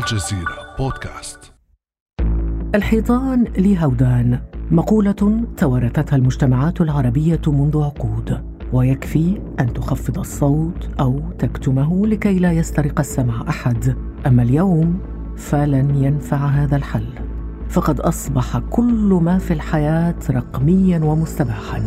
الجزيرة بودكاست. الحيطان لهودان مقولة توارثتها المجتمعات العربية منذ عقود ويكفي أن تخفض الصوت أو تكتمه لكي لا يسترق السمع أحد. أما اليوم فلن ينفع هذا الحل. فقد أصبح كل ما في الحياة رقميا ومستباحا.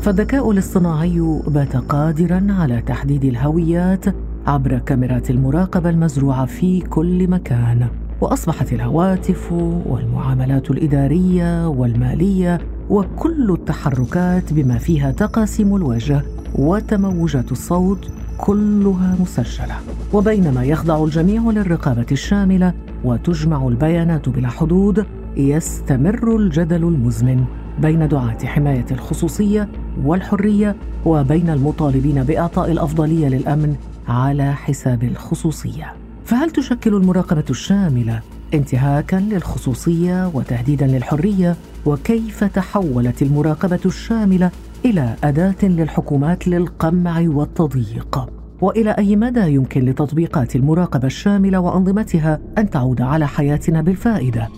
فالذكاء الاصطناعي بات قادرا على تحديد الهويات عبر كاميرات المراقبة المزروعة في كل مكان. وأصبحت الهواتف والمعاملات الإدارية والمالية وكل التحركات بما فيها تقاسيم الوجه وتموجات الصوت كلها مسجلة. وبينما يخضع الجميع للرقابة الشاملة وتجمع البيانات بلا حدود يستمر الجدل المزمن بين دعاة حماية الخصوصية والحرية وبين المطالبين بإعطاء الأفضلية للأمن على حساب الخصوصية. فهل تشكل المراقبة الشاملة انتهاكا للخصوصية وتهديدا للحرية؟ وكيف تحولت المراقبة الشاملة إلى أداة للحكومات للقمع والتضييق؟ وإلى أي مدى يمكن لتطبيقات المراقبة الشاملة وأنظمتها أن تعود على حياتنا بالفائدة؟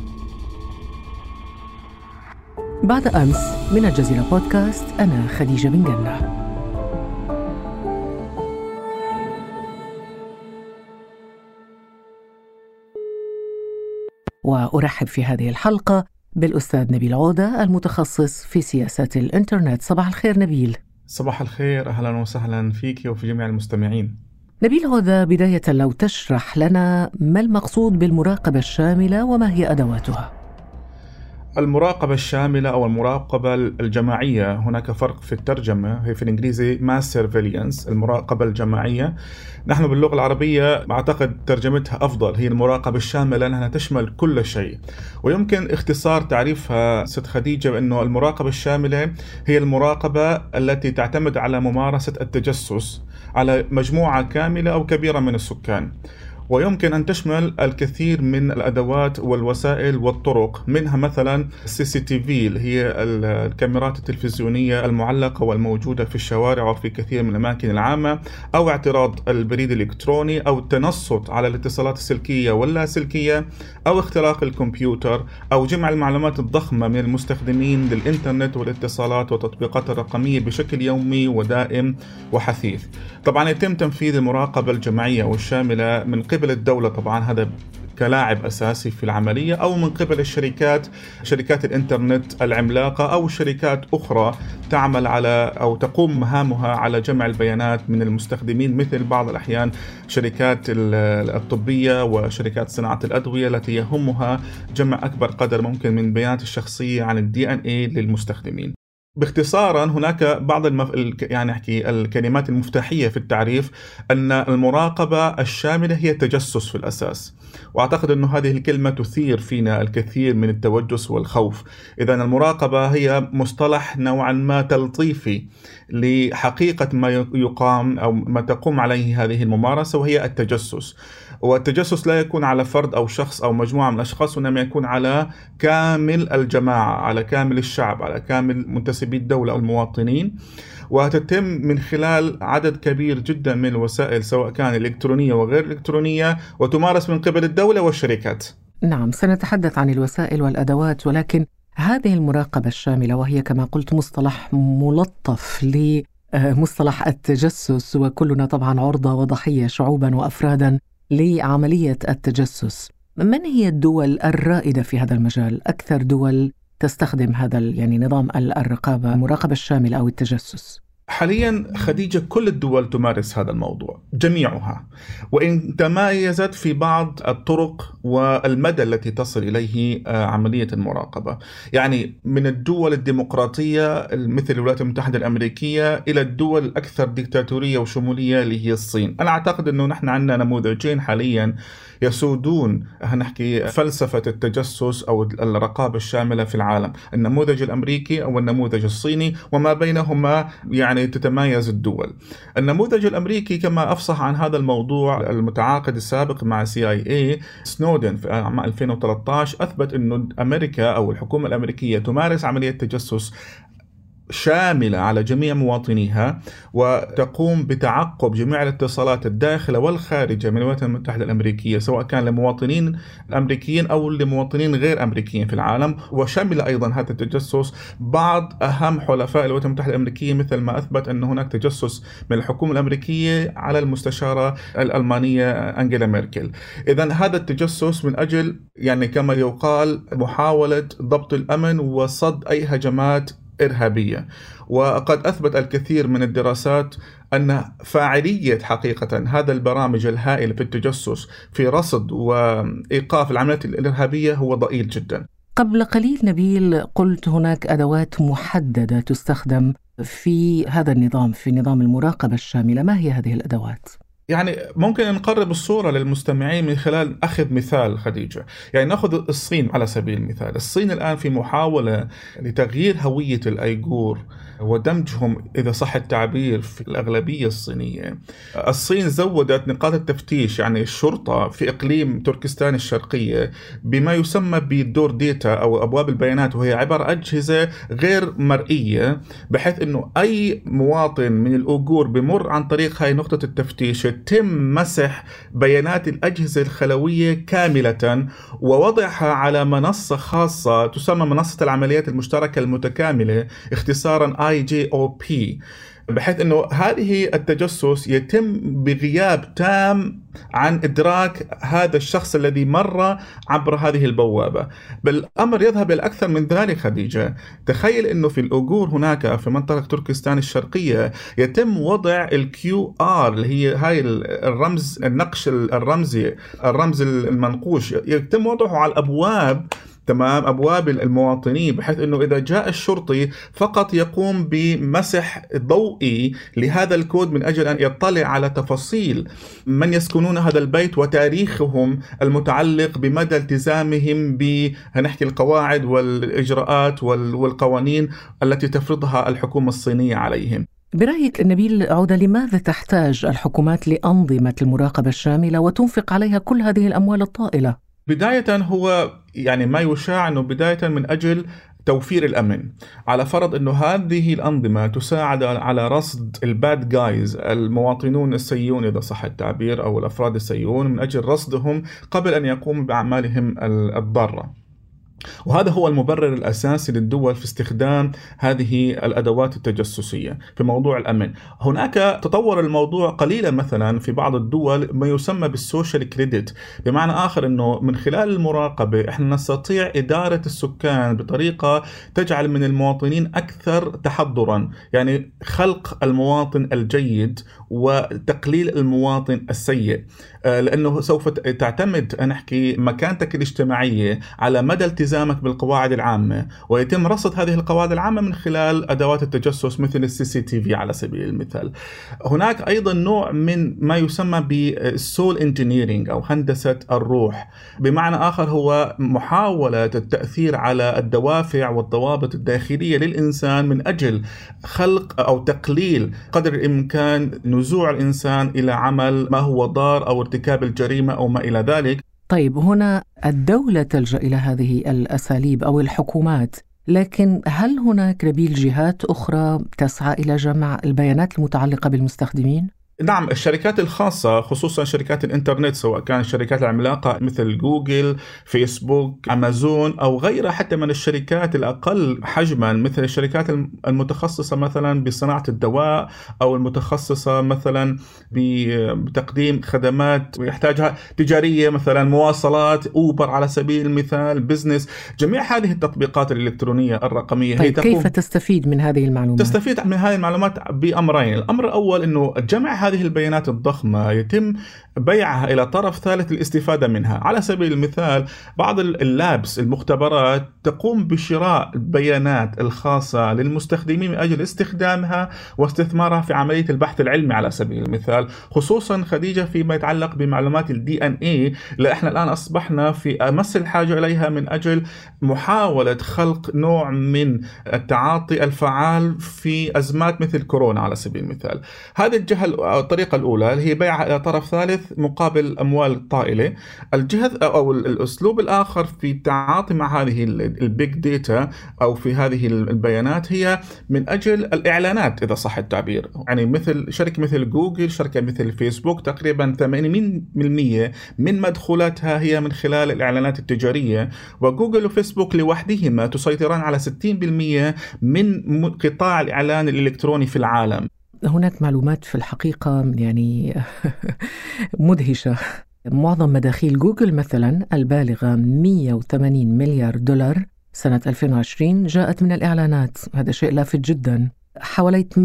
بعد أمس من الجزيرة بودكاست أنا خديجة بن جنة. وأرحب في هذه الحلقة بالأستاذ نبيل عودة المتخصص في سياسات الإنترنت. صباح الخير نبيل. صباح الخير أهلا وسهلا فيك وفي جميع المستمعين. نبيل عودة بداية لو تشرح لنا ما المقصود بالمراقبة الشاملة وما هي أدواتها. المراقبة الشاملة أو المراقبة الجماعية هناك فرق في الترجمة هي في الإنجليزي mass surveillance المراقبة الجماعية. نحن باللغة العربية أعتقد ترجمتها أفضل هي المراقبة الشاملة لأنها تشمل كل شيء. ويمكن اختصار تعريفها ست خديجة بأنه المراقبة الشاملة هي المراقبة التي تعتمد على ممارسة التجسس على مجموعة كاملة أو كبيرة من السكان. ويمكن أن تشمل الكثير من الأدوات والوسائل والطرق منها مثلا ال CCTV اللي هي الكاميرات التلفزيونية المعلقة والموجودة في الشوارع وفي كثير من الأماكن العامة أو اعتراض البريد الإلكتروني أو التنصت على الاتصالات السلكية واللاسلكية أو اختراق الكمبيوتر أو جمع المعلومات الضخمة من المستخدمين للإنترنت والاتصالات والتطبيقات الرقمية بشكل يومي ودائم وحثيث. طبعا يتم تنفيذ المراقبة الجماعية والشاملة من قبل قبل الدولة طبعا هذا كلاعب أساسي في العملية أو من قبل الشركات شركات الإنترنت العملاقة أو شركات أخرى تعمل على أو تقوم مهامها على جمع البيانات من المستخدمين مثل بعض الأحيان شركات الطبية وشركات صناعة الأدوية التي يهمها جمع أكبر قدر ممكن من البيانات الشخصية عن الدي ان اي للمستخدمين. باختصارا هناك بعض المف... يعني أحكي الكلمات المفتاحية في التعريف أن المراقبة الشاملة هي التجسس في الأساس. وأعتقد انه هذه الكلمة تثير فينا الكثير من التوجس والخوف. إذا المراقبة هي مصطلح نوعا ما تلطيفي لحقيقة ما يقام أو ما تقوم عليه هذه الممارسة وهي التجسس. والتجسس لا يكون على فرد أو شخص أو مجموعة من الأشخاص وإنما يكون على كامل الجماعة على كامل الشعب على كامل منتسبي الدولة أو المواطنين وتتم من خلال عدد كبير جدا من الوسائل سواء كان إلكترونية وغير إلكترونية وتمارس من قبل الدولة والشركات. نعم سنتحدث عن الوسائل والأدوات ولكن هذه المراقبة الشاملة وهي كما قلت مصطلح ملطف لمصطلح التجسس وكلنا طبعا عرضة وضحية شعوبا وافرادا لعملية التجسس. من هي الدول الرائدة في هذا المجال؟ أكثر دول تستخدم هذا يعني نظام الرقابة المراقبه الشامله أو التجسس؟ حاليا خديجة كل الدول تمارس هذا الموضوع جميعها. وإن تمايزت في بعض الطرق والمدى التي تصل إليه آه، عملية المراقبة. يعني من الدول الديمقراطية مثل الولايات المتحدة الأمريكية إلى الدول الأكثر ديكتاتورية وشمولية اللي هي الصين. أنا أعتقد أنه نحن عندنا نموذجين حاليا يسودون نحكي فلسفة التجسس أو الرقابة الشاملة في العالم. النموذج الأمريكي أو النموذج الصيني وما بينهما يعني تتمايز الدول. النموذج الأمريكي كما أفصح عن هذا الموضوع المتعاقد السابق مع سي اي اي سنودن في عام 2013 أثبت أنه أمريكا أو الحكومة الأمريكية تمارس عملية تجسس شاملة على جميع مواطنيها وتقوم بتعقب جميع الاتصالات الداخلة والخارجة من الولايات المتحدة الأمريكية سواء كان لمواطنين أمريكيين أو لمواطنين غير أمريكيين في العالم. وشمل أيضا هذا التجسس بعض أهم حلفاء الولايات المتحدة الأمريكية مثل ما أثبت أن هناك تجسس من الحكومة الأمريكية على المستشارة الألمانية أنجيلا ميركل. إذا هذا التجسس من أجل يعني كما يقال محاولة ضبط الأمن وصد أي هجمات إرهابية. وقد أثبت الكثير من الدراسات أن فاعلية حقيقة هذا البرامج الهائلة في التجسس في رصد وإيقاف العمليات الإرهابية هو ضئيل جدا. قبل قليل نبيل قلت هناك أدوات محددة تستخدم في هذا النظام في نظام المراقبة الشاملة. ما هي هذه الأدوات؟ يعني ممكن نقرب الصورة للمستمعين من خلال أخذ مثال خديجة. يعني نأخذ الصين على سبيل المثال. الصين الآن في محاولة لتغيير هوية الأيغور. ودمجهم إذا صح التعبير في الأغلبية الصينية. الصين زودت نقاط التفتيش يعني الشرطة في إقليم تركستان الشرقية بما يسمى ب door data أو أبواب البيانات وهي عبارة أجهزة غير مرئية بحيث أنه أي مواطن من الأوغور بمر عن طريق هاي نقطة التفتيش يتم مسح بيانات الأجهزة الخلوية كاملة ووضعها على منصة خاصة تسمى منصة العمليات المشتركة المتكاملة اختصارا IJOP بحيث إنه هذه التجسس يتم بغياب تام عن إدراك هذا الشخص الذي مر عبر هذه البوابة، بل الامر يذهب إلى أكثر من ذلك خديجة، تخيل إنه في الاوغور هناك في منطقة تركستان الشرقية يتم وضع ال QR اللي هي هاي الرمز النقش الرمزي الرمز المنقوش يتم وضعه على الأبواب تمام أبواب المواطنين بحيث إنه إذا جاء الشرطي فقط يقوم بمسح ضوئي لهذا الكود من أجل أن يطلع على تفاصيل من يسكنون هذا البيت وتاريخهم المتعلق بمدى التزامهم بنحكي القواعد والإجراءات والقوانين التي تفرضها الحكومة الصينية عليهم. برأيك نبيل عودة لماذا تحتاج الحكومات لأنظمة المراقبة الشاملة وتنفق عليها كل هذه الأموال الطائلة؟ بداية هو يعني ما يشاع أنه بداية من أجل توفير الأمن. على فرض إنه هذه الأنظمة تساعد على رصد الباد جايز المواطنون السيئون إذا صح التعبير أو الأفراد السيئون من أجل رصدهم قبل أن يقوموا بأعمالهم الضارة. وهذا هو المبرر الأساسي للدول في استخدام هذه الأدوات التجسسية في موضوع الأمن. هناك تطور الموضوع قليلا مثلا في بعض الدول ما يسمى بالسوشيال كريدت، بمعنى آخر إنه من خلال المراقبة إحنا نستطيع إدارة السكان بطريقة تجعل من المواطنين أكثر تحضرا، يعني خلق المواطن الجيد وتقليل المواطن السيء. آه، لأنه سوف تعتمد نحكي مكانتك الاجتماعية على مدى التزامك بالقواعد العامة ويتم رصد هذه القواعد العامة من خلال أدوات التجسس مثل ال CCTV على سبيل المثال. هناك أيضا نوع من ما يسمى بال soul engineering أو هندسة الروح بمعنى آخر هو محاولة التأثير على الدوافع والضوابط الداخلية للإنسان من أجل خلق أو تقليل قدر الإمكان نزوع الإنسان إلى عمل ما هو ضار أو ارتكاب الجريمة أو ما إلى ذلك طيب هنا الدولة تلجأ إلى هذه الأساليب أو الحكومات لكن هل هناك نبيل جهات أخرى تسعى إلى جمع البيانات المتعلقة بالمستخدمين؟ نعم الشركات الخاصة خصوصا شركات الإنترنت سواء كانت الشركات العملاقة مثل جوجل، فيسبوك، أمازون أو غيرها حتى من الشركات الأقل حجما مثل الشركات المتخصصة مثلا بصناعة الدواء أو المتخصصة مثلا بتقديم خدمات يحتاجها تجارية مثلا مواصلات أوبر على سبيل المثال بزنس جميع هذه التطبيقات الإلكترونية الرقمية طيب هي كيف تستفيد من هذه المعلومات؟ تستفيد من هذه المعلومات بأمرين، الأمر الأول إنه جمع هذه البيانات الضخمة يتم بيعها إلى طرف ثالث للاستفادة منها. على سبيل المثال بعض اللابس المختبرات تقوم بشراء البيانات الخاصة للمستخدمين من أجل استخدامها واستثمارها في عملية البحث العلمي. على سبيل المثال خصوصا خديجة فيما يتعلق بمعلومات ال DNA إحنا الآن أصبحنا في أمس الحاجة إليها من أجل محاولة خلق نوع من التعاطي الفعال في أزمات مثل كورونا. على سبيل المثال هذه الجهة الطريقة الأولى اللي هي بيعها إلى طرف ثالث مقابل أموال طائلة. الجهة أو الأسلوب الآخر في التعاطي مع هذه ال big data أو في هذه البيانات هي من أجل الإعلانات إذا صح التعبير. يعني مثل شركة مثل جوجل شركة مثل فيسبوك تقريبا 80% من مدخولاتها هي من خلال الإعلانات التجارية. وجوجل وفيسبوك لوحدهما تسيطران على 60% من قطاع الإعلان الإلكتروني في العالم. هناك معلومات في الحقيقة يعني مدهشة. معظم مداخيل جوجل مثلا البالغة 180 مليار دولار سنة 2020 جاءت من الإعلانات. هذا شيء لافت جدا. حوالي 98%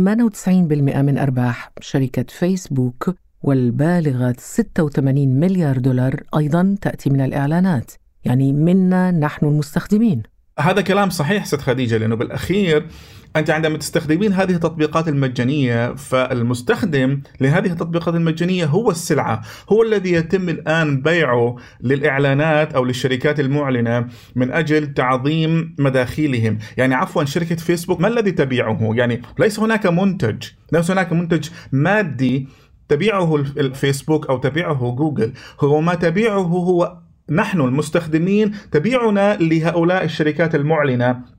من أرباح شركة فيسبوك والبالغة 86 مليار دولار أيضا تأتي من الإعلانات. يعني منا نحن المستخدمين. هذا كلام صحيح ست خديجة لأنه بالأخير أنت عندما تستخدمين هذه التطبيقات المجانية فالمستخدم لهذه التطبيقات المجانية هو السلعة هو الذي يتم الآن بيعه للإعلانات أو للشركات المعلنة من أجل تعظيم مداخيلهم. يعني عفوا شركة فيسبوك ما الذي تبيعه؟ يعني ليس هناك منتج ليس هناك منتج مادي تبيعه الفيسبوك أو تبيعه جوجل. هو ما تبيعه هو نحن المستخدمين تبيعنا لهؤلاء الشركات المعلنة.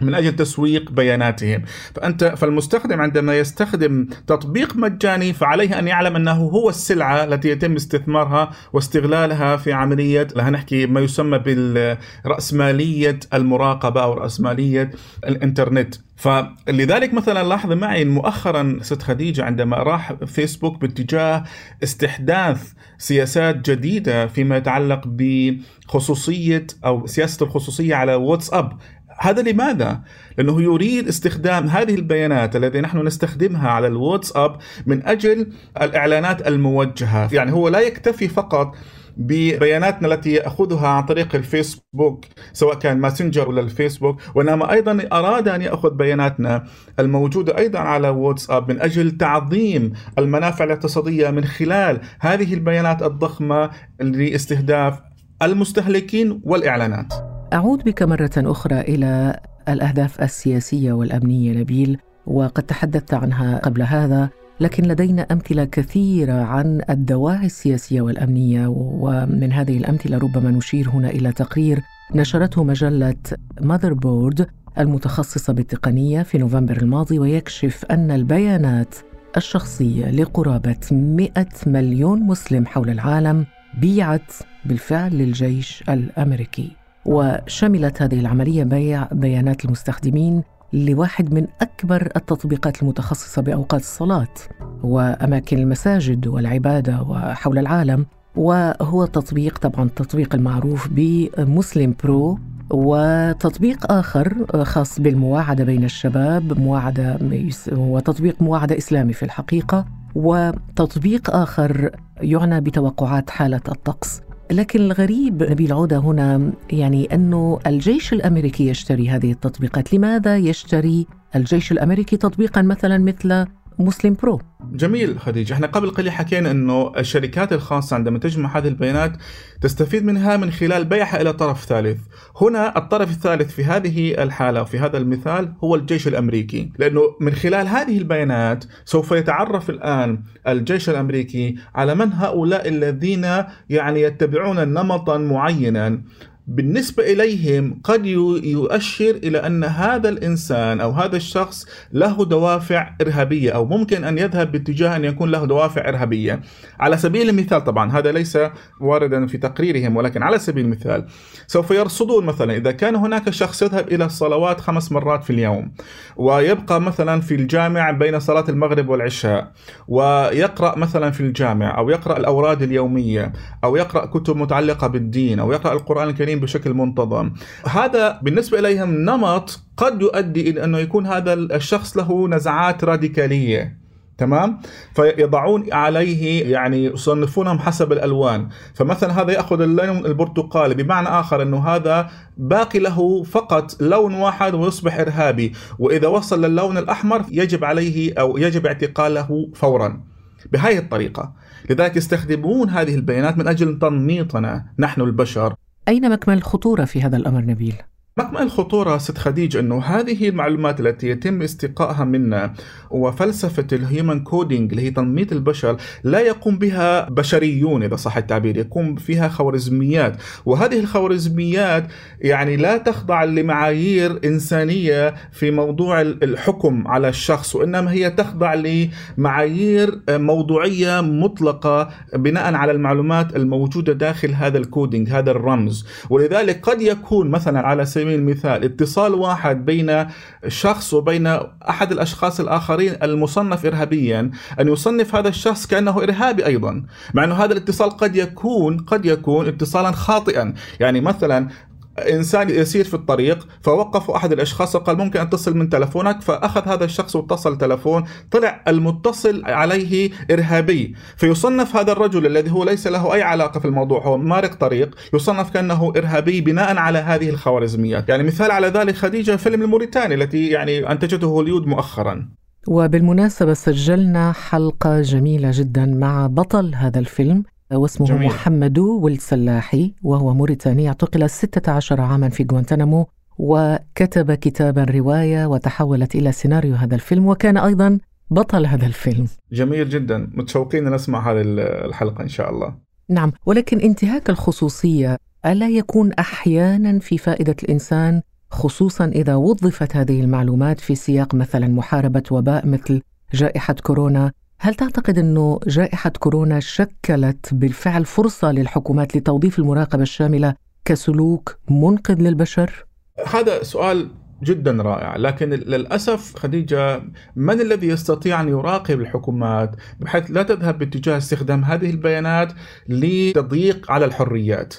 من أجل تسويق بياناتهم. فأنت فالمستخدم عندما يستخدم تطبيق مجاني فعليه أن يعلم أنه هو السلعة التي يتم استثمارها واستغلالها في عملية لها نحكي ما يسمى بالرأسمالية المراقبة أو رأسمالية الإنترنت. فلذلك مثلا لاحظ معي مؤخرا ست خديجة عندما راح فيسبوك باتجاه استحداث سياسات جديدة فيما يتعلق بخصوصية أو سياسة الخصوصية على واتساب هذا لماذا؟ لأنه يريد استخدام هذه البيانات التي نحن نستخدمها على الواتساب من أجل الإعلانات الموجهة يعني هو لا يكتفي فقط ببياناتنا التي يأخذها عن طريق الفيسبوك سواء كان ماسنجر ولا الفيسبوك وانما أيضا أراد أن يأخذ بياناتنا الموجودة أيضا على واتساب من أجل تعظيم المنافع الاقتصادية من خلال هذه البيانات الضخمة لاستهداف المستهلكين والإعلانات. أعود بك مرة أخرى إلى الأهداف السياسية والأمنية نبيل وقد تحدثت عنها قبل هذا لكن لدينا أمثلة كثيرة عن الدواعي السياسية والأمنية ومن هذه الأمثلة ربما نشير هنا إلى تقرير نشرته مجلة ماذر بورد المتخصصة بالتقنية في نوفمبر الماضي ويكشف أن البيانات الشخصية لقرابة 100 مليون مسلم حول العالم بيعت بالفعل للجيش الأمريكي. وشملت هذه العملية بيع بيانات المستخدمين لواحد من أكبر التطبيقات المتخصصة بأوقات الصلاة وأماكن المساجد والعبادة وحول العالم. وهو تطبيق طبعا التطبيق المعروف بمسلم برو وتطبيق آخر خاص بالمواعدة بين الشباب مواعدة هو تطبيق مواعدة إسلامي في الحقيقة وتطبيق آخر يعنى بتوقعات حالة الطقس. لكن الغريب نبيل عودة هنا يعني أنه الجيش الأمريكي يشتري هذه التطبيقات. لماذا يشتري الجيش الأمريكي تطبيقا مثلا مثل مسلم برو. جميل خديجة. إحنا قبل قليل حكينا إنه الشركات الخاصة عندما تجمع هذه البيانات تستفيد منها من خلال بيعها إلى طرف ثالث. هنا الطرف الثالث في هذه الحالة في هذا المثال هو الجيش الأمريكي. لأنه من خلال هذه البيانات سوف يتعرف الآن الجيش الأمريكي على من هؤلاء الذين يعني يتبعون نمطا معينا. بالنسبة إليهم قد يؤشر إلى أن هذا الإنسان أو هذا الشخص له دوافع إرهابية أو ممكن أن يذهب باتجاه أن يكون له دوافع إرهابية. على سبيل المثال طبعا هذا ليس واردا في تقريرهم ولكن على سبيل المثال سوف يرصدون مثلا إذا كان هناك شخص يذهب إلى الصلوات خمس مرات في اليوم ويبقى مثلا في الجامع بين صلاة المغرب والعشاء ويقرأ مثلا في الجامع أو يقرأ الأوراد اليومية أو يقرأ كتب متعلقة بالدين أو يقرأ القرآن الكريم التمرين بشكل منتظم. هذا بالنسبة إليهم نمط قد يؤدي إلى أنه يكون هذا الشخص له نزعات راديكالية. تمام؟ فيضعون عليه يعني يصنفونهم حسب الألوان. فمثلا هذا يأخذ اللون البرتقالي بمعنى آخر أنه هذا باقي له فقط لون واحد ويصبح إرهابي. وإذا وصل للون الأحمر يجب عليه أو يجب اعتقاله فورا. بهذه الطريقة. لذلك يستخدمون هذه البيانات من أجل تنميطنا نحن البشر. أين مكمن الخطورة في هذا الأمر نبيل؟ مكمن الخطورة ست خديجة أنه هذه المعلومات التي يتم استقائها منا وفلسفة ال human coding اللي هي تنميط البشر لا يقوم بها بشريون إذا صح التعبير يقوم فيها خوارزميات. وهذه الخوارزميات يعني لا تخضع لمعايير إنسانية في موضوع الحكم على الشخص وإنما هي تخضع لمعايير موضوعية مطلقة بناء على المعلومات الموجودة داخل هذا الكودينج هذا الرمز ولذلك قد يكون مثلا على سبيل سبيل المثال. اتصال واحد بين شخص وبين أحد الأشخاص الآخرين المصنف ارهابيا. أن يصنف هذا الشخص كأنه إرهابي أيضا. مع أنه هذا الاتصال قد يكون قد يكون اتصالا خاطئا. يعني مثلا إنسان يسير في الطريق فوقف أحد الأشخاص وقال ممكن أن تصل من تلفونك فأخذ هذا الشخص واتصل تلفون طلع المتصل عليه إرهابي. فيصنف هذا الرجل الذي هو ليس له أي علاقة في الموضوع هو مارق طريق يصنف كأنه إرهابي بناء على هذه الخوارزميات. يعني مثال على ذلك خديجة فيلم الموريتاني التي يعني أنتجته هوليود مؤخرا. وبالمناسبة سجلنا حلقة جميلة جدا مع بطل هذا الفيلم واسمه جميل. محمد ولد سلاحي وهو موريتاني اعتقل 16 عاما في غوانتنامو وكتب كتابا رواية وتحولت إلى سيناريو هذا الفيلم وكان أيضا بطل هذا الفيلم. جميل جدا. متشوقين نسمع هذه الحلقة إن شاء الله. نعم. ولكن انتهاك الخصوصية ألا يكون أحيانا في فائدة الإنسان خصوصا إذا وظفت هذه المعلومات في سياق مثلا محاربة وباء مثل جائحة كورونا هل تعتقد أنه جائحة كورونا شكلت بالفعل فرصة للحكومات لتوظيف المراقبة الشاملة كسلوك منقذ للبشر؟ هذا سؤال جدا رائع لكن للأسف خديجة من الذي يستطيع أن يراقب الحكومات بحيث لا تذهب باتجاه استخدام هذه البيانات لتضييق على الحريات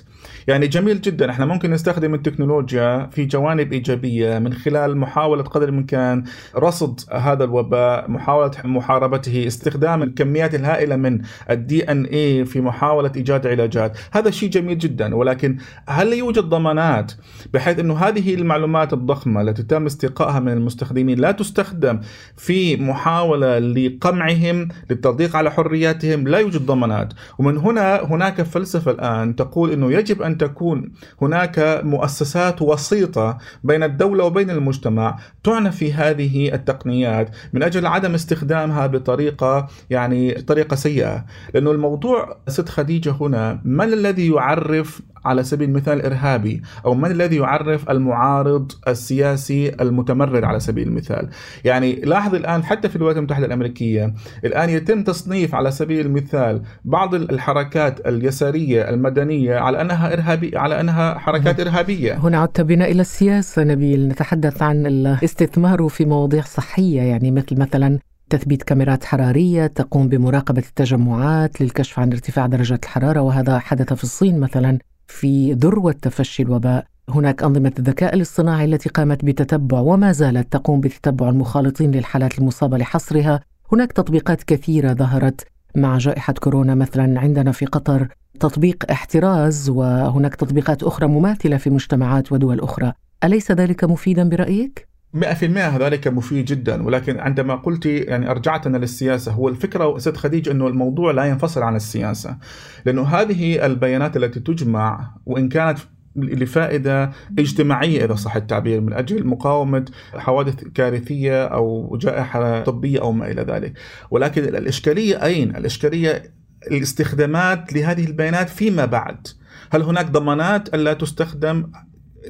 يعني جميل جدا. إحنا ممكن نستخدم التكنولوجيا في جوانب إيجابية من خلال محاولة قدر الإمكان رصد هذا الوباء، محاولة محاربته، استخدام الكميات الهائلة من الدي ان اي في محاولة إيجاد علاجات، هذا شيء جميل جدا. ولكن هل يوجد ضمانات بحيث إنه هذه المعلومات الضخمة التي تم استقائها من المستخدمين لا تستخدم في محاولة لقمعهم للتضييق على حرياتهم، لا يوجد ضمانات، ومن هنا هناك فلسفة الآن تقول إنه يجب أن تكون هناك مؤسسات وسيطة بين الدولة وبين المجتمع تعنى في هذه التقنيات من أجل عدم استخدامها بطريقة يعني طريقة سيئة، لأنه الموضوع ست خديجة هنا من الذي يعرف على سبيل المثال إرهابي أو من الذي يعرف المعارض السياسي المتمرد على سبيل المثال. يعني لاحظ الآن حتى في الولايات المتحدة الأمريكية الآن يتم تصنيف على سبيل المثال بعض الحركات اليسارية المدنية على أنها ارهابي على أنها حركات إرهابية. هنا عدت بنا إلى السياسة نبيل. نتحدث عن الاستثمار في مواضيع صحية يعني مثل مثلا تثبيت كاميرات حرارية تقوم بمراقبة التجمعات للكشف عن ارتفاع درجات الحرارة وهذا حدث في الصين مثلا. في ذروة تفشي الوباء. هناك أنظمة الذكاء الاصطناعي التي قامت بتتبع وما زالت تقوم بتتبع المخالطين للحالات المصابة لحصرها. هناك تطبيقات كثيرة ظهرت مع جائحة كورونا مثلا عندنا في قطر. تطبيق احتراز وهناك تطبيقات أخرى مماثلة في مجتمعات ودول أخرى. أليس ذلك مفيدا برأيك؟ 100% ذلك مفيد جدا. ولكن عندما قلت يعني ارجعتنا للسياسة هو الفكرة ست خديج إنه الموضوع لا ينفصل عن السياسة. لأنه هذه البيانات التي تجمع وإن كانت لفائدة اجتماعية إذا صح التعبير من أجل مقاومة حوادث كارثية أو جائحة طبية أو ما إلى ذلك. ولكن الإشكالية أين؟ الإشكالية الاستخدامات لهذه البيانات فيما بعد. هل هناك ضمانات ألا تستخدم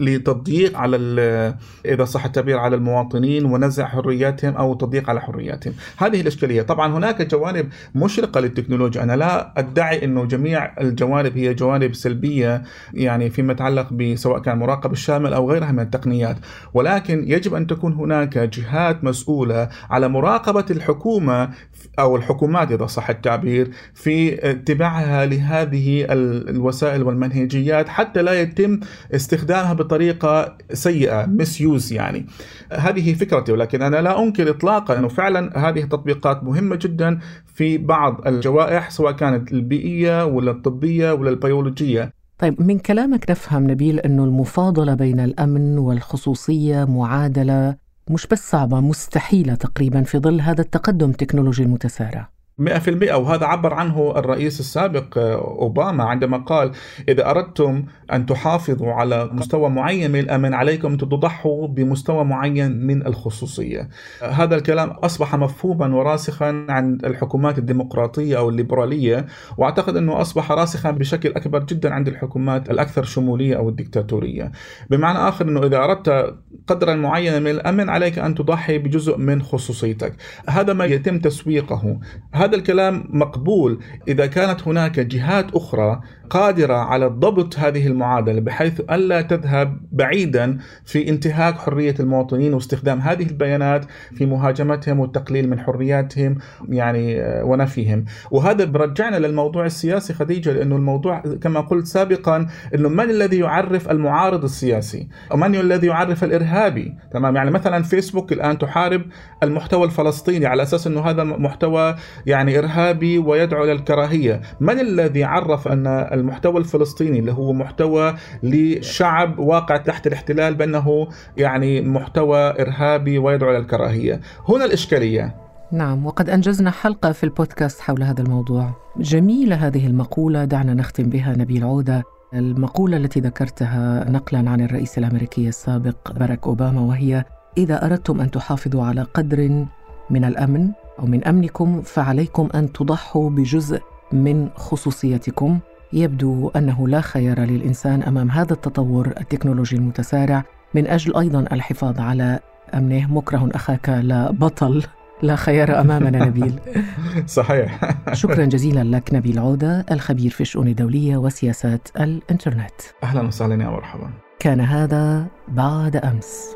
لتضييق على إذا صح التعبير على المواطنين ونزع حرياتهم أو تضييق على حرياتهم، هذه الإشكالية، طبعا هناك جوانب مشرقة للتكنولوجيا، أنا لا أدعي إنه جميع الجوانب هي جوانب سلبية يعني فيما يتعلق بسواء كان مراقبه الشامل أو غيرها من التقنيات، ولكن يجب أن تكون هناك جهات مسؤولة على مراقبة الحكومة أو الحكومات إذا صح التعبير في اتباعها لهذه الوسائل والمنهجيات حتى لا يتم استخدامها بطريقة سيئة مسيوز يعني. هذه فكرتي ولكن أنا لا أنكر اطلاقا إنه فعلا هذه التطبيقات مهمة جدا في بعض الجوائح سواء كانت البيئية ولا الطبية ولا البيولوجية. طيب من كلامك نفهم نبيل إنه المفاضلة بين الأمن والخصوصية معادلة مش بس صعبة مستحيلة تقريبا في ظل هذا التقدم التكنولوجي المتسارع. 100% وهذا عبر عنه الرئيس السابق آه، أوباما عندما قال إذا أردتم أن تحافظوا على مستوى معين من الأمن عليكم أن تضحوا بمستوى معين من الخصوصية. هذا الكلام أصبح مفهوما وراسخا عند الحكومات الديمقراطية أو الليبرالية وأعتقد أنه أصبح راسخا بشكل أكبر جدا عند الحكومات الأكثر شمولية أو الدكتاتورية. بمعنى آخر أنه إذا أردت قدرا معينا من الأمن عليك أن تضحي بجزء من خصوصيتك. هذا ما يتم تسويقه. هذا الكلام مقبول. إذا كانت هناك جهات أخرى قادرة على ضبط هذه المعادلة بحيث ألا تذهب بعيدا في انتهاك حرية المواطنين واستخدام هذه البيانات في مهاجمتهم والتقليل من حرياتهم يعني آه، ونفيهم. وهذا برجعنا للموضوع السياسي خديجة لأنه الموضوع كما قلت سابقا إنه من الذي يعرف المعارض السياسي؟ ومن الذي يعرف الإرهابي؟ تمام؟ يعني مثلا فيسبوك الآن تحارب المحتوى الفلسطيني على أساس إنه هذا محتوى يعني إرهابي ويدعو للكراهيه من الذي عرف أن المحتوى الفلسطيني اللي هو محتوى لشعب واقع تحت الاحتلال بأنه يعني محتوى إرهابي ويدعو للكراهيه هنا الإشكالية. نعم وقد أنجزنا حلقة في البودكاست حول هذا الموضوع. جميلة هذه المقولة دعنا نختم بها نبيل عودة. المقولة التي ذكرتها نقلا عن الرئيس الأمريكي السابق باراك أوباما وهي إذا أردتم أن تحافظوا على قدر من الأمن أو من أمنكم فعليكم أن تضحوا بجزء من خصوصيتكم. يبدو أنه لا خيار للإنسان أمام هذا التطور التكنولوجي المتسارع من أجل أيضا الحفاظ على أمنه. مكره أخاك لا بطل لا خيار أمامنا نبيل. صحيح. شكرا جزيلا لك نبيل عودة الخبير في الشؤون الدولية وسياسات الإنترنت. أهلا وسهلا يا مرحبا. كان هذا بعد أمس.